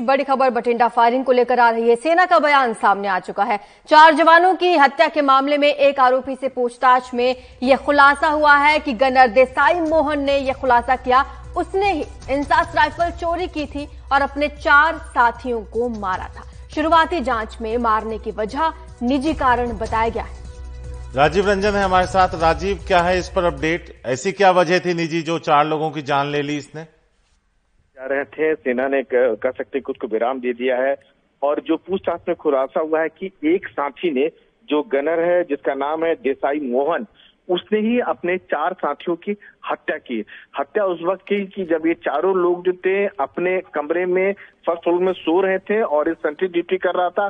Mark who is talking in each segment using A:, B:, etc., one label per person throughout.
A: बड़ी खबर बठिंडा फायरिंग को लेकर आ रही है। सेना का बयान सामने आ चुका है। चार जवानों की हत्या के मामले में एक आरोपी से पूछताछ में यह खुलासा हुआ है कि गनर देसाई मोहन ने यह खुलासा किया। उसने ही इंसास राइफल चोरी की थी और अपने चार साथियों को मारा था। शुरुआती जाँच में मारने की वजह निजी कारण बताया गया है।
B: राजीव रंजन है हमारे साथ। राजीव, क्या है इस पर अपडेट? ऐसी क्या वजह थी निजी जो चार लोगों की जान ले ली इसने?
C: जा रहे थे, सेना ने कह सकते खुद को विराम दे दिया है। और जो पूछताछ में खुलासा हुआ है कि एक साथी ने, जो गनर है, जिसका नाम है देसाई मोहन, उसने ही अपने चार साथियों की हत्या की। हत्या उस वक्त की कि जब ये चारों लोग जो थे, अपने कमरे में फ़र्स्ट फ्लोर में सो रहे थे और इस सेंट्री ड्यूटी कर रहा था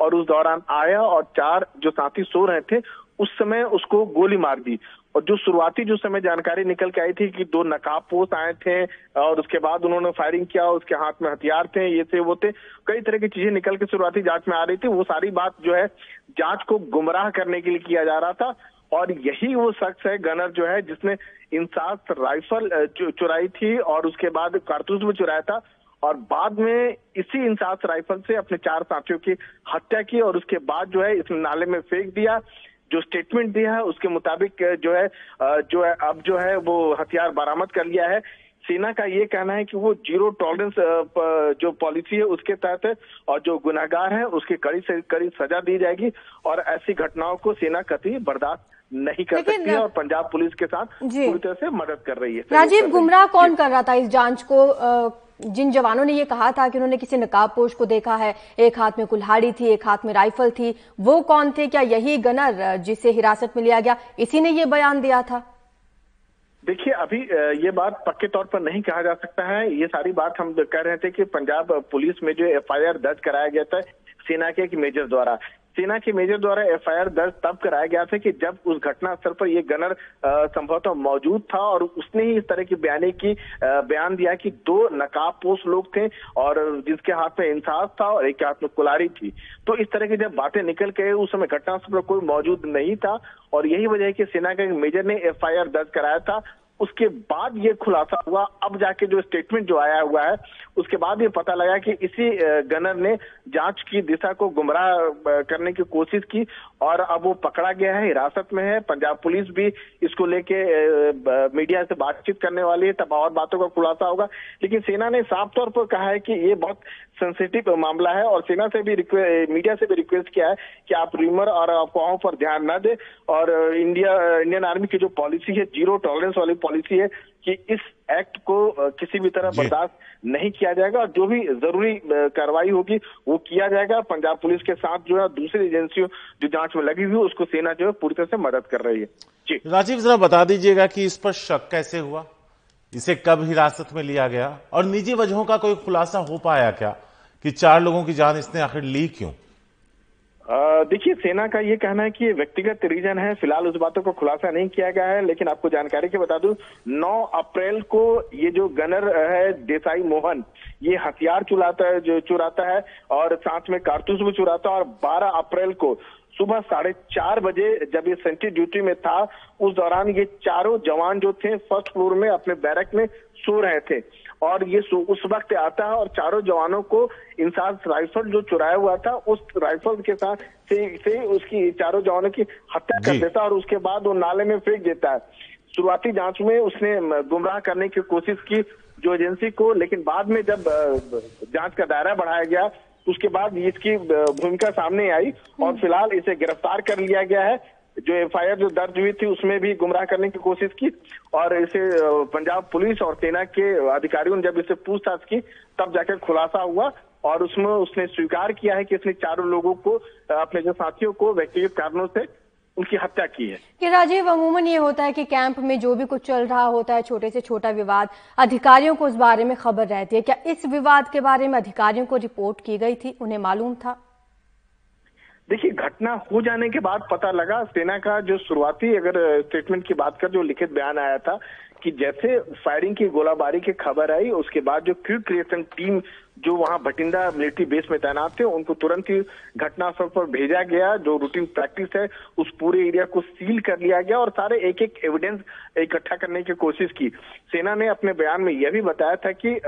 C: और उस दौरान आया और चार जो साथी सो रहे थे, उस समय उसको गोली मार दी। और जो शुरुआती जो समय जानकारी निकल के आई थी कि दो नकाब पोस्ट आए थे, और उसके बाद उन्होंने फायरिंग किया, उसके हाथ में हथियार थे, ये थे, वो थे, कई तरह की चीज़ें निकल के शुरुआती जाँच में आ रही थी। वो सारी बात जो है, जाँच को गुमराह करने के लिए किया जा रहा था। और यही वो शख्स है, गनर जो है, जिसने इंसास राइफल चुराई थी, और उसके बाद कारतूस भी चुराया था। और बाद में इसी इंसास राइफल से अपने चार साथियों की हत्या की और उसके बाद जो है इस नाले में फेंक दिया। जो स्टेटमेंट दिया है उसके मुताबिक जो है जो है अब जो है वो हथियार बरामद कर लिया है। सेना का ये कहना है कि वो ज़ीरो टॉलरेंस जो पॉलिसी है उसके तहत है और जो गुनाहगार है उसकी कड़ी से कड़ी सजा दी जाएगी और ऐसी घटनाओं को सेना कति बर्दाश्त नहीं कर सकती है और पंजाब पुलिस के साथ पूरी तरह से मदद कर रही है।
A: राजीव गुमराह कौन कर रहा था इस जाँच को जिन जवानों ने ये कहा था कि उन्होंने किसी नकाब पोश को देखा है, एक हाथ में कुल्हाड़ी थी, एक हाथ में राइफल थी, वो कौन थे? क्या यही गनर जिसे हिरासत में लिया गया? इसी ने ये बयान दिया था।
C: देखिए, अभी ये बात पक्के तौर पर नहीं कहा जा सकता है। ये सारी बात हम कह रहे थे कि पंजाब पुलिस में जो एफआईआर दर्ज कराया गया था, सेना के एक मेजर द्वारा। सेना के मेजर द्वारा एफआईआर दर्ज तब कराया गया था कि जब उस घटना स्थल पर ये गनर संभवतः मौजूद था और उसने ही इस तरह की बयानी की बयान दिया कि दो नकाबपोश लोग थे और जिसके हाथ में इंसाफ था और एक के हाथ में कुलारी थी। तो इस तरह की जब बातें निकल के उस समय घटना स्थल पर कोई मौजूद नहीं था और यही वजह है कि सेना के मेजर ने एफआईआर दर्ज कराया था उसके बाद ये खुलासा हुआ। अब जाके जो स्टेटमेंट जो आया हुआ है, उसके बाद ये पता लगा कि इसी गनर ने जाँच की, दिशा को गुमराह करने की कोशिश की और अब वो पकड़ा गया है, हिरासत में है। पंजाब पुलिस भी इसको लेके मीडिया से बातचीत करने वाली है। तब और बातों का खुलासा होगा। लेकिन सेना ने साफ़ तौर पर कहा है कि ये बहुत सेंसिटिव मामला है और सेना से भी मीडिया से भी रिक्वेस्ट किया है कि आप रूमर और अफवाहों पर ध्यान न दे और इंडिया इंडियन आर्मी की जो पॉलिसी है ज़ीरो टॉलरेंस वाली है कि इस एक्ट को किसी भी तरह बर्दाश्त नहीं किया जाएगा और जो भी ज़रूरी कार्रवाई होगी वो किया जाएगा। पंजाब पुलिस के साथ जो है दूसरी एजेंसियों जो जाँच में लगी हुई उसको सेना जो है पूरी तरह से मदद कर रही है।
B: जी। राजीव जरा बता दीजिएगा कि इस पर शक कैसे हुआ? इसे कब हिरासत में लिया गया? और निजी वजहों का कोई खुलासा हो पाया क्या कि चार लोगों की जान इसने आखिर ली क्यों?
C: देखिए, सेना का ये कहना है कि ये व्यक्तिगत रीजन है। फ़िलहाल उस बातों को खुलासा नहीं किया गया है, लेकिन आपको जानकारी के बता दूँ 9 अप्रैल को ये जो गनर है, देसाई मोहन, ये हथियार चुराता है, जो चुराता है, और साथ में कारतूस भी चुराता है, और 12 अप्रैल को सुबह साढ़े चार बजे जब ये सेंट्री ड्यूटी में था, उस दौरान ये चारों जवान जो थे, फ़र्स्ट फ्लोर में, अपने बैरक में सो रहे थे। और ये उस वक्त आता है और चारों जवानों को इंसास राइफल जो चुराया हुआ था उस राइफल के साथ से, से उसकी चारों जवानों की हत्या कर देता है और उसके बाद वो नाले में फेंक देता है। शुरुआती जाँच में उसने गुमराह करने की कोशिश की जो एजेंसी को लेकिन बाद में जब जाँच का दायरा बढ़ाया गया उसके बाद इसकी भूमिका सामने आई और फ़िलहाल इसे गिरफ़्तार कर लिया गया है। जो एफआईआर जो दर्ज हुई थी, उसमें भी गुमराह करने की कोशिश की और इसे पंजाब पुलिस और सेना के अधिकारियों ने जब इसे पूछताछ की, तब जाकर खुलासा हुआ और उसमें उसने स्वीकार किया है कि इसने चारों लोगों को अपने जो साथियों को व्यक्तिगत कारणों से उनकी हत्या की है।
A: कि राजीव, अमूमन ये होता है कि कैंप में जो भी कुछ चल रहा होता है, छोटे से छोटा विवाद, अधिकारियों को उस बारे में खबर रहती है। क्या इस विवाद के बारे में अधिकारियों को रिपोर्ट की गई थी? उन्हें मालूम था।
C: देखिए, घटना हो जाने के बाद पता लगा, सेना का जो शुरुआती अगर स्टेटमेंट की बात कर, जो लिखित बयान आया था कि जैसे फायरिंग की गोलाबारी की खबर आई, उसके बाद जो क्यू क्रिएशन टीम जो वहाँ भटिंडा मिलिट्री बेस में तैनात थे, उनको तुरंत ही घटनास्थल पर भेजा गया, जो रूटीन प्रैक्टिस है, उस पूरे एरिया को सील कर लिया गया और सारे एक एक एविडेंस इकट्ठा करने की कोशिश की। सेना ने अपने बयान में यह भी बताया था कि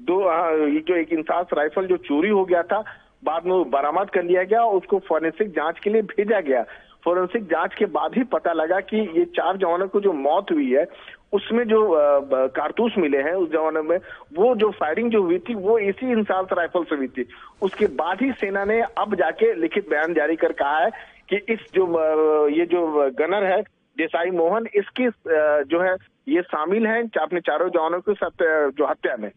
C: दो जो एक इंसास राइफल जो चोरी हो गया था बाद में बरामद कर लिया गया और उसको फॉरेंसिक जाँच के लिए भेजा गया। फॉरेंसिक जाँच के बाद ही पता लगा कि ये चार जवानों को जो मौत हुई है, उसमें जो कारतूस मिले हैं उस जवानों में, वो जो फायरिंग जो हुई थी, वो इसी इंसास राइफल से हुई थी। उसके बाद ही सेना ने अब जाके लिखित बयान जारी कर कहा है कि इस जो ये जो गनर है, देसाई मोहन, इसकी जो है, ये शामिल है, अपने चारों जवानों की जो हत्या में।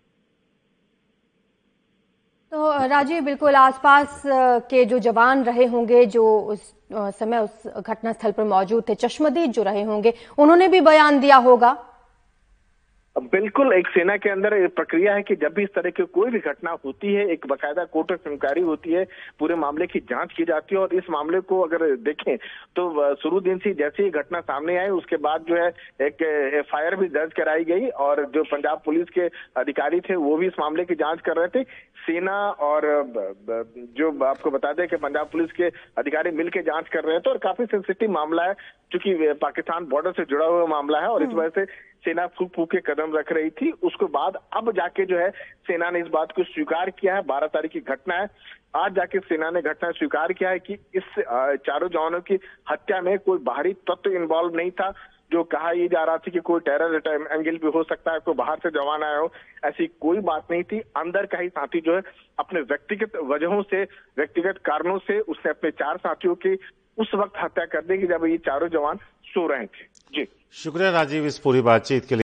A: तो राजीव बिल्कुल आसपास के जो जवान रहे होंगे, जो उस समय उस घटनास्थल पर मौजूद थे, चश्मदीद जो रहे होंगे, उन्होंने भी बयान दिया होगा।
C: बिल्कुल एक सेना के अंदर प्रक्रिया है कि जब भी इस तरह की कोई भी घटना होती है एक बकायदा कोर्ट ऑफ़ इंक्वायरी होती है पूरे मामले की जाँच की जाती है और इस मामले को अगर देखें तो शुरू दिन से जैसे ही घटना सामने आई उसके बाद जो है एक एफआईआर भी दर्ज कराई गई और जो पंजाब पुलिस के अधिकारी थे वो भी इस मामले की जाँच कर रहे थे सेना और जो आपको बता दें कि पंजाब पुलिस के अधिकारी मिलकर जाँच कर रहे थे और काफ़ी सेंसिटिव मामला है चूँकि पाकिस्तान बॉर्डर से जुड़ा हुआ मामला है और इस हम्म। वजह से सेना फूक फूक के कदम रख रही थी। उसके बाद अब जाके जो है, सेना ने इस बात को स्वीकार किया है। बारह तारीख की घटना है। आज जाके सेना ने घटना स्वीकार किया है कि इस चारों जवानों की हत्या में कोई बाहरी तत्व इन्वॉल्व नहीं था, जो कहा यह जा रहा था कि कोई टेरर एंगल भी हो सकता है, कोई बाहर से जवान आया हो, ऐसी कोई बात नहीं थी। अंदर का ही साथी जो है, अपने व्यक्तिगत वजहों से, व्यक्तिगत कारणों से उसने अपने चार साथियों की उस वक्त हत्या कर दी कि जब ये चारों जवान सो रहे थे। जी।
B: शुक्रिया राजीव इस पूरी बातचीत के लिए।